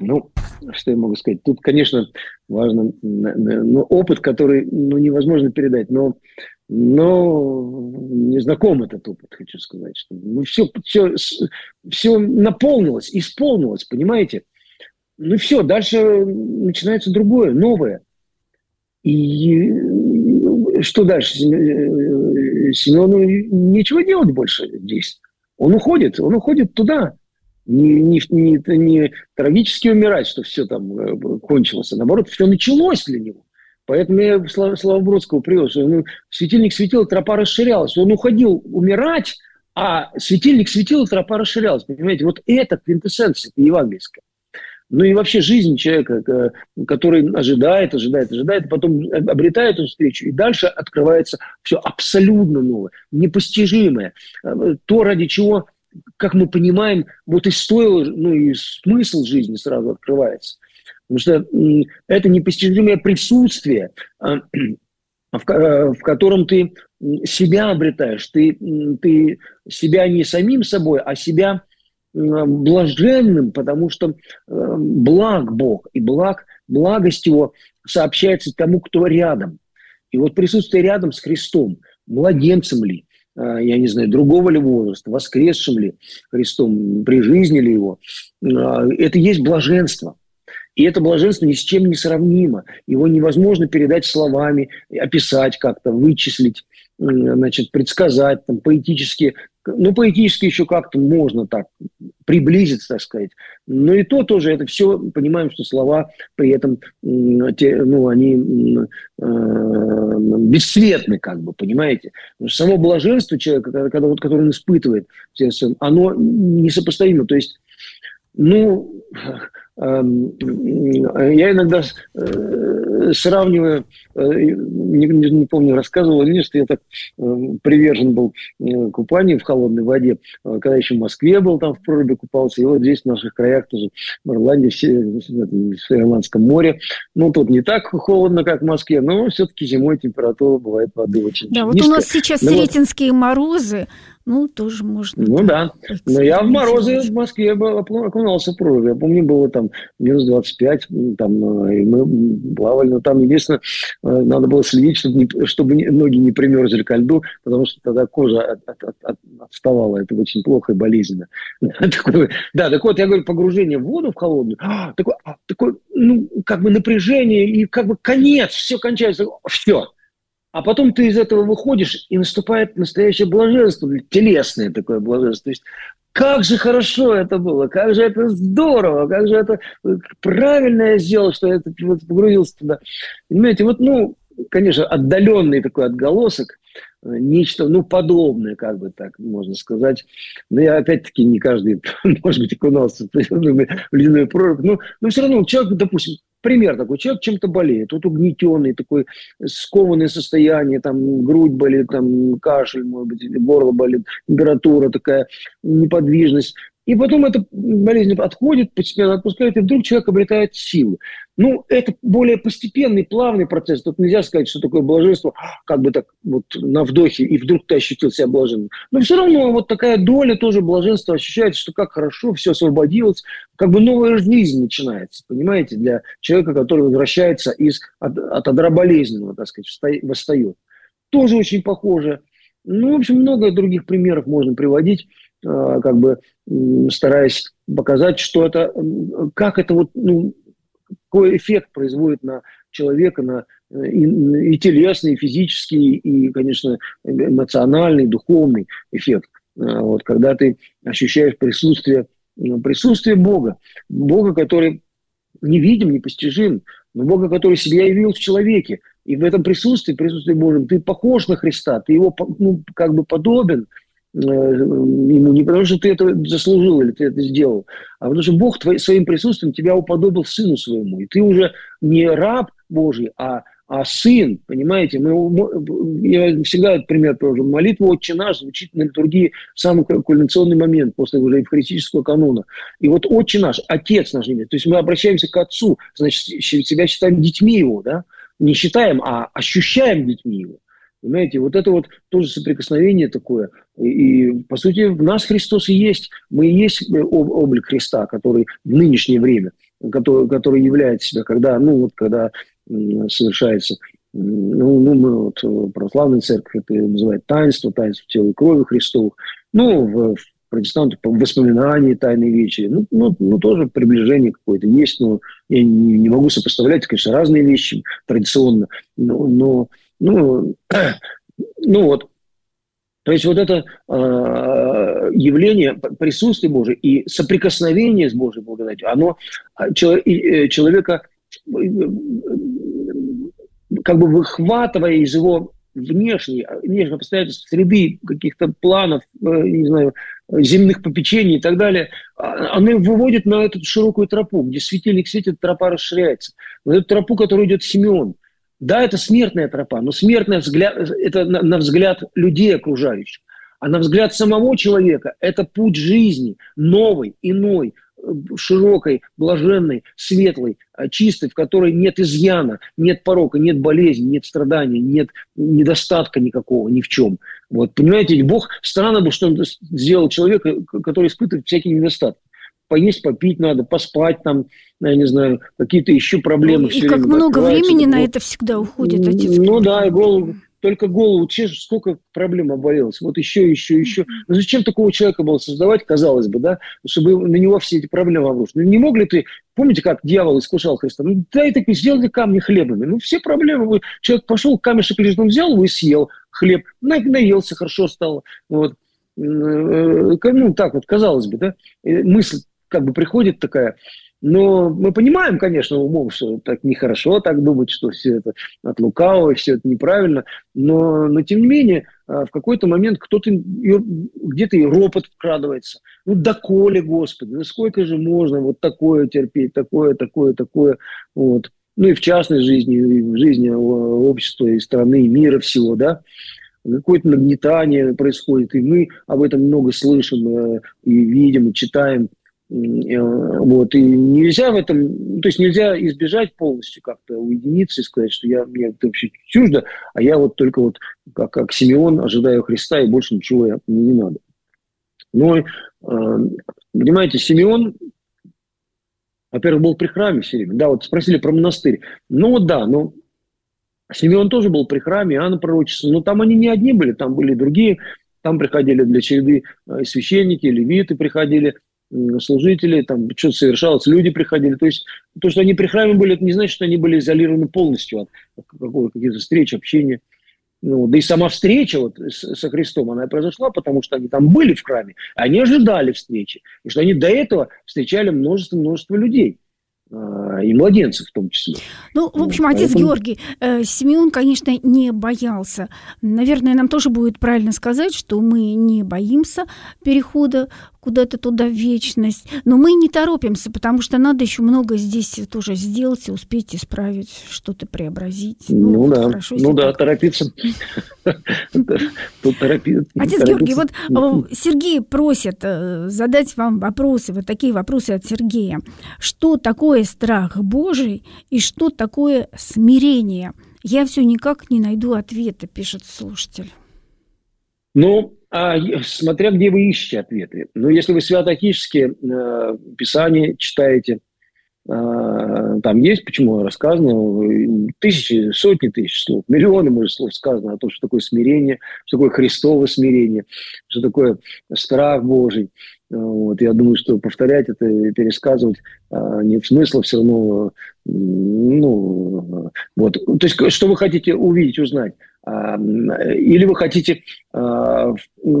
ну, что я могу сказать? Тут, конечно, важно ну, опыт, который ну, невозможно передать, но, но не знаком этот опыт, хочу сказать. Что, ну, все, все, все наполнилось, исполнилось, понимаете? Ну все, дальше начинается другое, новое. И что дальше? Семену ничего делать больше здесь. Он уходит, он уходит туда, не, не, не, не трагически умирать, что все там э, кончилось, а наоборот, все началось для него. Поэтому я Слава, Слава Бродского привел, что ну, светильник светил, тропа расширялась. Он уходил умирать, а светильник светил, тропа расширялась. Понимаете, вот это квинтэссенция это евангельская. Ну и вообще жизнь человека, который ожидает, ожидает, ожидает, потом обретает эту встречу, и дальше открывается все абсолютно новое, непостижимое. Э, то, ради чего как мы понимаем, вот и стоило, ну и смысл жизни сразу открывается. Потому что это непостижимое присутствие, а, э, в котором ты себя обретаешь. Ты, ты себя не самим собой, а себя блаженным, потому что э, благ Бог, и благ, благость Его сообщается тому, кто рядом. И вот присутствие рядом с Христом, младенцем ли, а, я не знаю, другого ли возраста, воскресшим ли Христом, при жизни ли его, а, это есть блаженство. И это блаженство ни с чем не сравнимо. Его невозможно передать словами, описать как-то, вычислить, значит, предсказать, там, поэтически ну, поэтически еще как-то можно так приблизиться, так сказать. Но и то тоже, это все, понимаем, что слова при этом, те, ну, они э, бесцветны, как бы, понимаете. Само блаженство человека, когда, вот, которое он испытывает, оно несопоставимо. То есть, ну, я иногда э, сравниваю, э, не, не помню, рассказывал или нет, что я так э, привержен был купанию в холодной воде, когда еще в Москве был, там в проруби купался, и вот здесь в наших краях тоже, в Ирландии, в Ирландском море. Ну, тут не так холодно, как в Москве, но все-таки зимой температура бывает воды очень Да, низкая. вот у нас сейчас ну, сретенские морозы, ну, тоже можно. Ну да. Но я в морозы в Москве окунался в прорубь. Я помню, было там минус 25, там, и мы плавали. Но там, единственное, э, надо было следить, чтобы, не, чтобы ноги не примерзли ко льду, потому что тогда кожа от, от, от, отставала. Это очень плохо и болезненно. Да, так вот, я говорю, погружение в воду в холодную, а, такое, а, такое, ну, как бы напряжение и как бы конец, все кончается, все а потом ты из этого выходишь, и наступает настоящее блаженство, телесное такое блаженство. То есть как же хорошо это было, как же это здорово, как же это правильно я сделал, что я вот погрузился туда. Понимаете, вот, ну, конечно, отдаленный такой отголосок, э, нечто, ну, подобное, как бы так можно сказать. Но я, опять-таки, не каждый, может быть, окунался в ледяную прорубь. Но, но все равно человек, допустим, пример такой, человек чем-то болеет, вот угнетенный, такой скованное состояние, там грудь болит, там кашель, может быть, горло болит, температура такая, неподвижность. И потом эта болезнь отходит, постепенно отпускает, и вдруг человек обретает силы. Ну, это более постепенный, плавный процесс. Тут нельзя сказать, что такое блаженство, как бы так вот на вдохе, и вдруг ты ощутил себя блаженным. Но все равно вот такая доля тоже блаженства ощущается, что как хорошо, все освободилось, как бы новая жизнь начинается, понимаете, для человека, который возвращается из, от, от одра болезненного, так сказать, восстает. Тоже очень похоже. Ну, в общем, много других примеров можно приводить. Как бы стараясь показать, что это, как это вот, ну, какой эффект производит на человека, на и, и телесный, и физический, и, конечно, эмоциональный, духовный эффект. Вот, когда ты ощущаешь присутствие, присутствие Бога, Бога, который невидим, непостижим, но Бога, который себя явил в человеке. И в этом присутствии, присутствии Божьем, ты похож на Христа, ты его ну, как бы подобен э, ему не потому, что ты это заслужил или ты это сделал, а потому что Бог твой, своим присутствием тебя уподобил сыну своему. И ты уже не раб Божий, а а сын, понимаете, мы, я всегда этот пример привожу, молитва «Отче наш» звучит на литургии в самый кульминационный момент после уже евхаристического канона. И вот «Отче наш», Отец наш, то есть мы обращаемся к Отцу, значит, себя считаем детьми Его, да, не считаем, а ощущаем детьми Его. Понимаете, вот это вот тоже соприкосновение такое. И, и, по сути, в нас Христос и есть. Мы и есть облик Христа, который в нынешнее время, который, который является себя, когда, ну, вот, когда совершается. Ну, ну, мы вот э, православная церковь это называет таинство, таинство тела и крови Христовых. Ну, в, в протестанты воспоминания тайной вечери. Ну, ну, ну, тоже приближение какое-то есть, но я не, не могу сопоставлять, конечно, разные вещи традиционно, но, но ну, ну вот, то есть вот это э, явление присутствия Божия и соприкосновение с Божьей благодатью, оно а, человека как бы выхватывая из его внешней, внешних обстоятельств, среды, каких-то планов, э, не знаю, земных попечений и так далее, а, она выводит на эту широкую тропу, где светильник светит, тропа расширяется. На эту тропу, которую идет Симеон. Да, это смертная тропа, но смертный взгляд, это на, взгляд людей окружающих. А на взгляд самого человека это путь жизни, новый, иной, широкой, блаженной, светлой, а, чистой, в которой нет изъяна, нет порока, нет болезни, нет страдания, нет недостатка никакого ни в чем. Вот, понимаете, Бог странно бы, что он сделал человека, который испытывает всякие недостатки. Поесть, попить надо, поспать там, я не знаю, какие-то еще проблемы. И как много времени на это всегда уходит, отец. Ну да, и голову, только голову чешешь, сколько проблем обвалилось. Вот еще, еще, еще. Ну зачем такого человека было создавать, казалось бы, да, чтобы на него все эти проблемы обрушить? Ну не мог ли ты, помните, как дьявол искушал Христа? Ну дай так сделали камни хлебами. Ну все проблемы, человек пошел, камешек лежит, взял его и съел хлеб, наелся, хорошо стало. Вот. Э, ну так вот, казалось бы, да, мысль как бы приходит такая, но мы понимаем, конечно, умом, что так нехорошо так думать, что все это от лукавого, все это неправильно. Но, но тем не менее, а, в какой-то момент кто-то где-то и ропот вкрадывается. Ну, доколе, Господи, ну сколько же можно вот такое терпеть, такое, такое, такое. Вот. Ну и в частной жизни, и в жизни общества, и страны, и мира всего, да какое-то нагнетание происходит, и мы об этом много слышим, э, и видим, и читаем. Вот, и нельзя в этом, то есть нельзя избежать полностью как-то уединиться и сказать, что я, мне это вообще чуждо, а я вот только вот как, как Симеон ожидаю Христа, и больше ничего я, мне не надо. Но, э, понимаете, Симеон, во-первых, был при храме все время. Да, вот спросили про монастырь. Ну вот да, но Симеон тоже был при храме, Анна пророчица, но там они не одни были, там были другие, там приходили для череды э, священники, левиты приходили – служители, там что-то совершалось, люди приходили. То есть то, что они при храме были, это не значит, что они были изолированы полностью от каких-то встреч, общения. Ну, да и сама встреча вот с, со Христом, она произошла, потому что они там были в храме, они ожидали встречи, и что они до этого встречали множество-множество людей. А, и младенцев в том числе. Ну, в общем, отец Поэтому... Георгий, э, Симеон, конечно, не боялся. Наверное, нам тоже будет правильно сказать, что мы не боимся перехода куда-то туда вечность. Но мы не торопимся, потому что надо еще много здесь тоже сделать и успеть исправить, что-то преобразить. Ну, ну да, хорошо, ну да, так. торопиться. Отец Георгий, вот э, Сергей просит э, задать вам вопросы, вот такие вопросы от Сергея. Что такое страх Божий и что такое смирение? Я все никак не найду ответа, пишет слушатель. Ну, а смотря где вы ищете ответы. Ну, если вы святоотеческие э, писания читаете, там есть, почему рассказано, тысячи, сотни тысяч слов, миллионы, может, слов сказано о том, что такое смирение, что такое Христово смирение, что такое страх Божий. Вот, я думаю, что повторять это и пересказывать а, нет смысла, все равно, ну, вот. То есть, что вы хотите увидеть, узнать? А, или вы хотите а,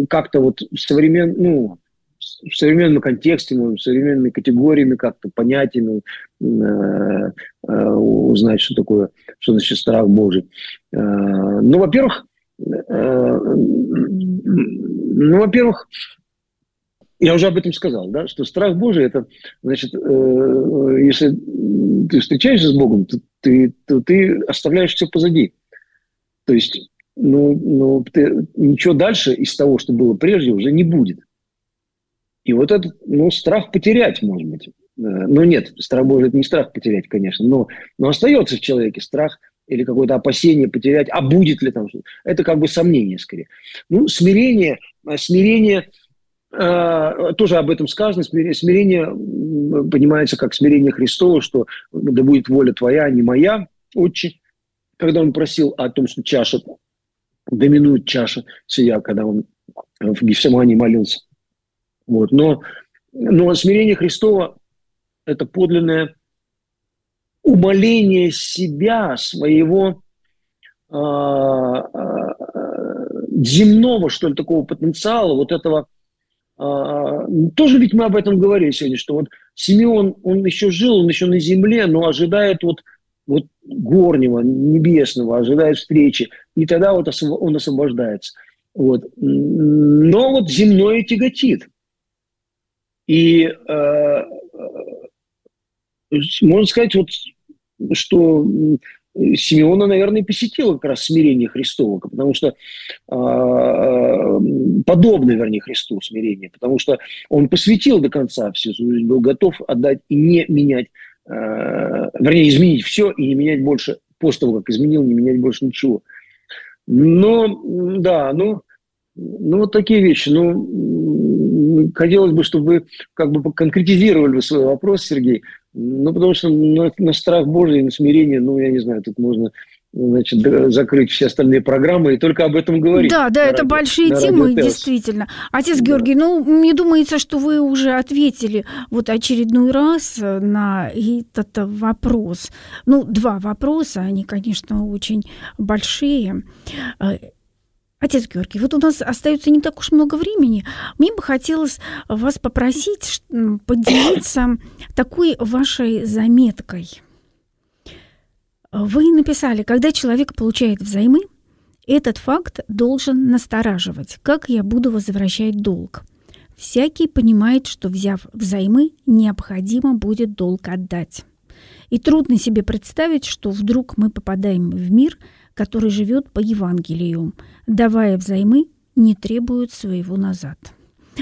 как-то вот современ, ну, в современном контексте, может, современными категориями, как-то понятиями э, э, узнать, что такое, что значит страх Божий. Э, ну, во-первых, э, ну, во-первых, я уже об этом сказал, да, что страх Божий это, значит, э, если ты встречаешься с Богом, то ты, то ты оставляешь все позади. То есть, ну, ну ты, ничего дальше из того, что было прежде, уже не будет. И вот этот, ну, страх потерять, может быть. Э, ну, нет, страх это не страх потерять, конечно, но, но остается в человеке страх или какое-то опасение потерять, а будет ли там что-то. Это как бы сомнение скорее. Ну, смирение, э, смирение э, тоже об этом сказано, смирение, смирение понимается как смирение Христова, что да будет воля твоя, а не моя, отче, когда он просил о том, что чаша, доминует чаша сия, когда он в Гефсимании молился. Вот. Но, но смирение Христова – это подлинное умоление себя, своего э, э, земного, что ли, такого потенциала, вот этого э, тоже ведь мы об этом говорили сегодня, что вот Симеон, он еще жил, он еще на земле, но ожидает вот, вот горнего, небесного, ожидает встречи, и тогда вот он освобождается. Вот. Но вот земное тяготит. И э, э, можно сказать, вот, что Симеона, наверное, посетила как раз смирение Христово, потому что э, подобное, вернее, Христу смирение, потому что он посвятил до конца все, был готов отдать и не менять, вернее, изменить все и не менять больше, после того, как изменил, не менять больше ничего. Но, да, ну, ну вот такие вещи. Ну, хотелось бы, чтобы вы как бы конкретизировали свой вопрос, Сергей. Ну, потому что на, на страх Божий, на смирение, ну, я не знаю, тут можно значит, закрыть все остальные программы и только об этом говорить. Да, да, это радио, большие темы, действительно. Отец да. Георгий, ну, мне думается, что вы уже ответили вот очередной раз на этот вопрос. Ну, два вопроса, они, конечно, очень большие. Отец Георгий, вот у нас остается не так уж много времени. Мне бы хотелось вас попросить поделиться такой вашей заметкой. Вы написали, когда человек получает взаймы, этот факт должен настораживать. Как я буду возвращать долг? Всякий понимает, что взяв взаймы, необходимо будет долг отдать. И трудно себе представить, что вдруг мы попадаем в мир – который живет по Евангелию, давая взаймы, не требует своего назад.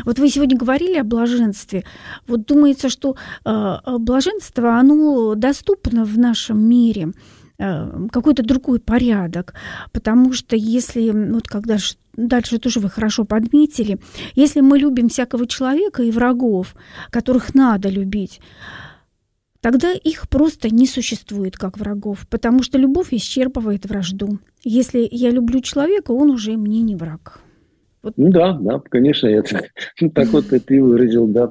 Вот вы сегодня говорили о блаженстве. Вот думается, что э, блаженство, оно доступно в нашем мире, какой-то другой порядок, потому что если, вот когда дальше тоже вы хорошо подметили, если мы любим всякого человека и врагов, которых надо любить, тогда их просто не существует как врагов, потому что любовь исчерпывает вражду. Если я люблю человека, он уже мне не враг. Вот. Ну да, да, конечно, это так вот ты выразил, да.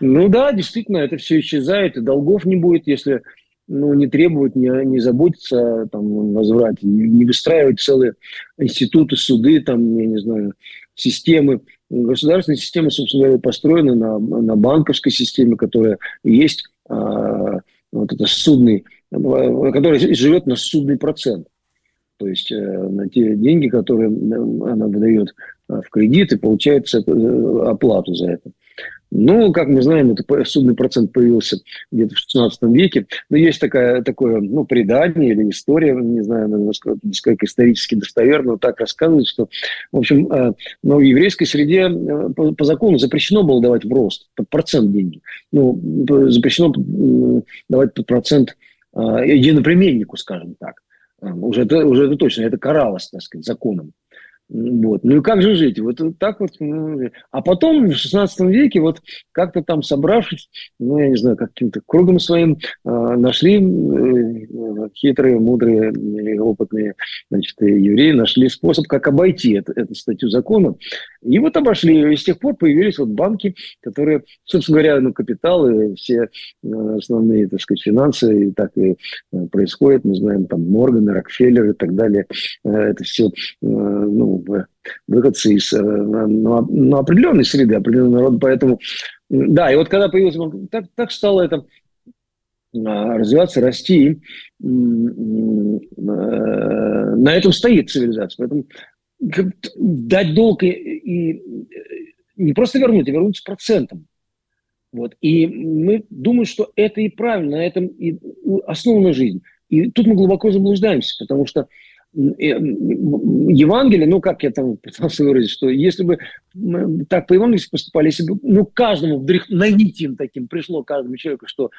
Ну да, действительно, это все исчезает, и долгов не будет, если ну, не требовать, не, не заботиться там, о не, не выстраивать целые институты, суды, там, я не знаю, системы. Государственная система, собственно говоря, построена на, на банковской системе, которая есть а, вот это судный, который живет на судный процент. То есть э, на те деньги, которые она выдает э, в кредит и получается э, оплату за это. Ну, как мы знаем, этот судный процент появился где-то в 16 веке. Но есть такая, такое ну, предание или история, не знаю, насколько, насколько исторически достоверно, но так рассказывают, что, в общем, ну, в еврейской среде э, по, по закону запрещено было давать в рост, под процент деньги. Ну, запрещено давать под процент э, единоплеменнику, скажем так. Уже это, уже это точно, это каралось, так сказать, законом. Вот. Ну и как же жить? Вот, так вот. Ну, а потом в 16 веке вот как-то там собравшись, ну я не знаю, каким-то кругом своим э, нашли э, хитрые, мудрые, опытные значит, евреи нашли способ, как обойти это, эту статью закона. И вот обошли. И с тех пор появились вот банки, которые, собственно говоря, ну, капитал и все э, основные, так сказать, финансы и так и э, происходит. Мы знаем там Морган, Рокфеллер и так далее. Э, это все, ну, выходцы из ну, ну, определенной среды, определенного народа. Поэтому, да, и вот когда появился, так, так стало это а, развиваться, расти. На этом стоит цивилизация. Поэтому дать долг и, и не просто вернуть, а вернуть с процентом. Вот. И мы думаем, что это и правильно, на этом и основана жизнь. И тут мы глубоко заблуждаемся, потому что Евангелие, ну, как я там пытался выразить, что если бы так по Евангелию поступали, если бы, ну, каждому вдрих, наитием таким пришло каждому человеку, что,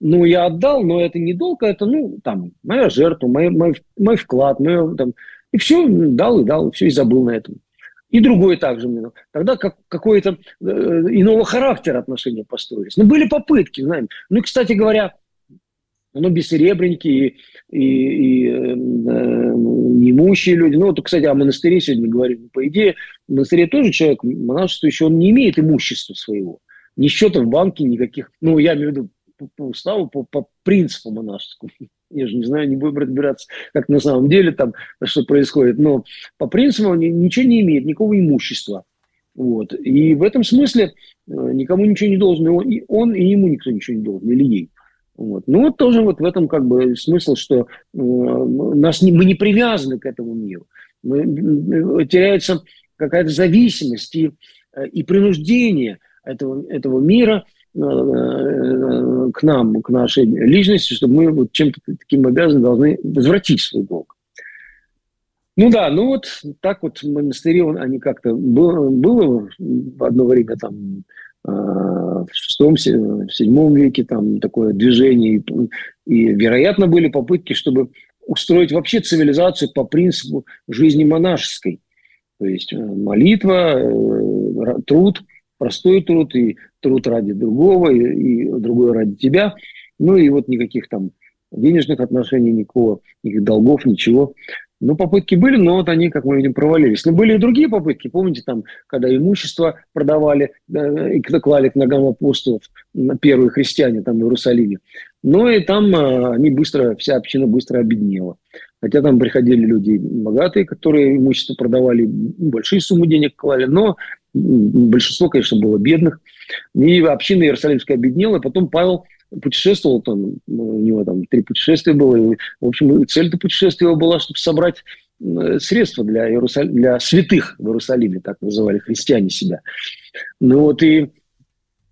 ну, я отдал, но это не долг, а это, ну, там, моя жертва, мой, мой, мой вклад, мой, там, и все, дал и дал, все, и забыл на этом. И другой также. Тогда как, какое-то э, иного характера отношения построились. Ну, были попытки, знаем. Ну, и, кстати говоря, ну, бессеребренники и, и, и э, э, неимущие люди. Ну, вот, кстати, о монастыре сегодня говорим. По идее, в монастыре тоже человек, монашество еще он не имеет имущества своего. Ни счета в банке, никаких. Ну, я имею в виду по, по уставу, по, по принципу монашескому. Я же не знаю, не будем разбираться, как на самом деле там, что происходит. Но по принципу он ничего не имеет, никакого имущества. Вот. И в этом смысле э, никому ничего не должен. И он, и ему никто ничего не должен, или ей. Вот. Ну вот тоже вот в этом как бы смысл, что э, нас не, мы не привязаны к этому миру. Мы, э, теряется какая-то зависимость и, э, и принуждение этого, этого мира э, к нам, к нашей личности, чтобы мы вот чем-то таким обязаны должны возвратить свой долг. Ну да, ну вот так вот монастыри, они как-то было, было одно время там в шестом, в седьмом веке там такое движение. И, и, вероятно, были попытки, чтобы устроить вообще цивилизацию по принципу жизни монашеской. То есть э, молитва, э, труд, простой труд и труд ради другого, и, и другой ради тебя. Ну и вот никаких там денежных отношений, никакого, никаких долгов, ничего. Ну, попытки были, но вот они, как мы видим, провалились. Но были и другие попытки. Помните, там, когда имущество продавали да, и клали к ногам апостолов первые христиане там в Иерусалиме. Ну и там а, они быстро, вся община быстро обеднела. Хотя там приходили люди богатые, которые имущество продавали, большие суммы денег клали, но большинство, конечно, было бедных. И община Иерусалимская обеднела, потом Павел путешествовал, там, ну, у него там три путешествия было. И, в общем, цель-то путешествия была, чтобы собрать средства для, Иерусалим, для святых в Иерусалиме, так называли христиане себя. Ну вот и,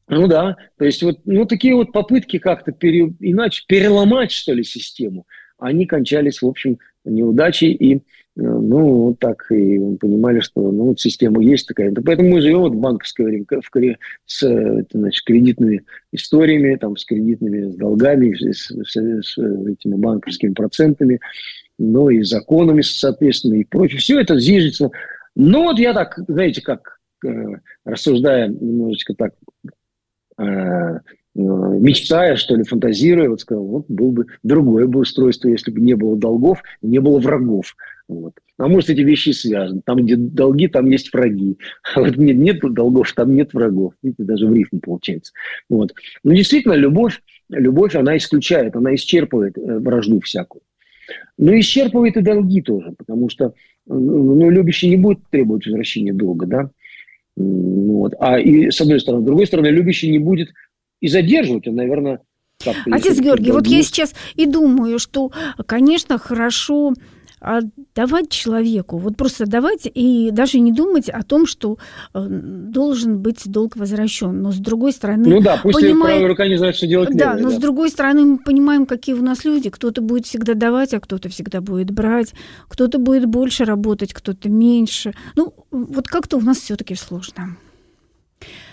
ну да, то есть вот ну, такие вот попытки как-то пере, иначе переломать, что ли, систему, они кончались, в общем, неудачей и ну, вот так и понимали, что ну, вот система есть такая. Поэтому мы живем вот в банковское время в, с значит, кредитными историями, там, с кредитными с долгами, с, с, с этими банковскими процентами, ну и законами, соответственно, и прочее. Все это зиждется. Ну, вот я так, знаете, как э, рассуждая немножечко так, э, мечтая, что ли, фантазируя, вот сказал, вот был бы другое бы устройство, если бы не было долгов, не было врагов. Вот. А может, эти вещи связаны. Там, где долги, там есть враги. А вот нет, нет долгов, там нет врагов. Видите, даже в рифме получается. Вот. Но действительно, любовь, любовь, она исключает, она исчерпывает э, вражду всякую. Но исчерпывает и долги тоже, потому что ну, любящий не будет требовать возвращения долга, да. Вот. А и с одной стороны. С другой стороны, любящий не будет и задерживать, он, наверное, Отец Георгий, вот я сейчас и думаю, что, конечно, хорошо отдавать человеку, вот просто давать и даже не думать о том, что э, должен быть долг возвращен. Но с другой стороны... Ну да, пусть понимаем... правая рука не знает, что делать Да, левой, но да. с другой стороны мы понимаем, какие у нас люди. Кто-то будет всегда давать, а кто-то всегда будет брать. Кто-то будет больше работать, кто-то меньше. Ну, вот как-то у нас все таки сложно.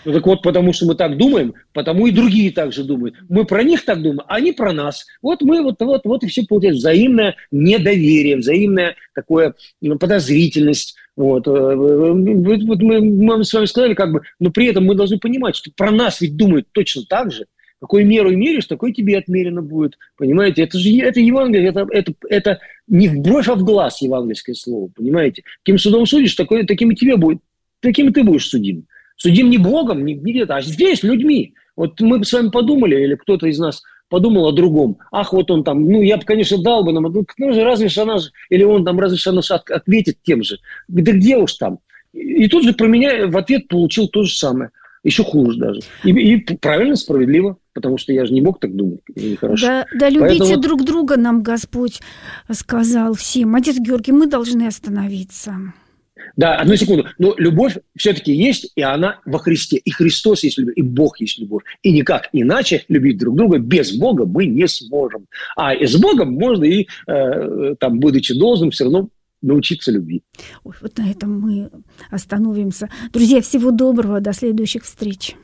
Ну так вот, потому что мы так думаем, потому и другие так же думают. Мы про них так думаем, а они про нас. Вот мы вот, вот, вот и все получается. Взаимное недоверие, взаимная такое ну, подозрительность. Вот. Э, вот мы, мы с вами сказали, как бы, но при этом мы должны понимать, что про нас ведь думают точно так же. Какую меру меришь, такой тебе отмерено будет. Понимаете? Это же это Евангелие, это, это, это не в бровь, а в глаз евангельское слово. Понимаете? Каким судом судишь, такой, таким и тебе будет, таким и ты будешь судим. Судим не Богом, не, не где-то, а здесь, людьми. Вот мы бы с вами подумали, или кто-то из нас подумал о другом. Ах, вот он там, ну, я бы, конечно, дал бы нам, ну, ну же, разве же она или он там, разве же она ответит тем же. Да где уж там. И тут же про меня в ответ получил то же самое. Еще хуже даже. И, и правильно, справедливо, потому что я же не мог так думать. Нехорошо. Да, да любите Поэтому... друг друга, нам Господь сказал всем. Отец Георгий, мы должны остановиться. Да, одну секунду. Но любовь все-таки есть, и она во Христе. И Христос есть любовь, и Бог есть любовь. И никак иначе любить друг друга без Бога мы не сможем. А и с Богом можно и, э, там, будучи должным, все равно научиться любви. Вот на этом мы остановимся. Друзья, всего доброго, до следующих встреч.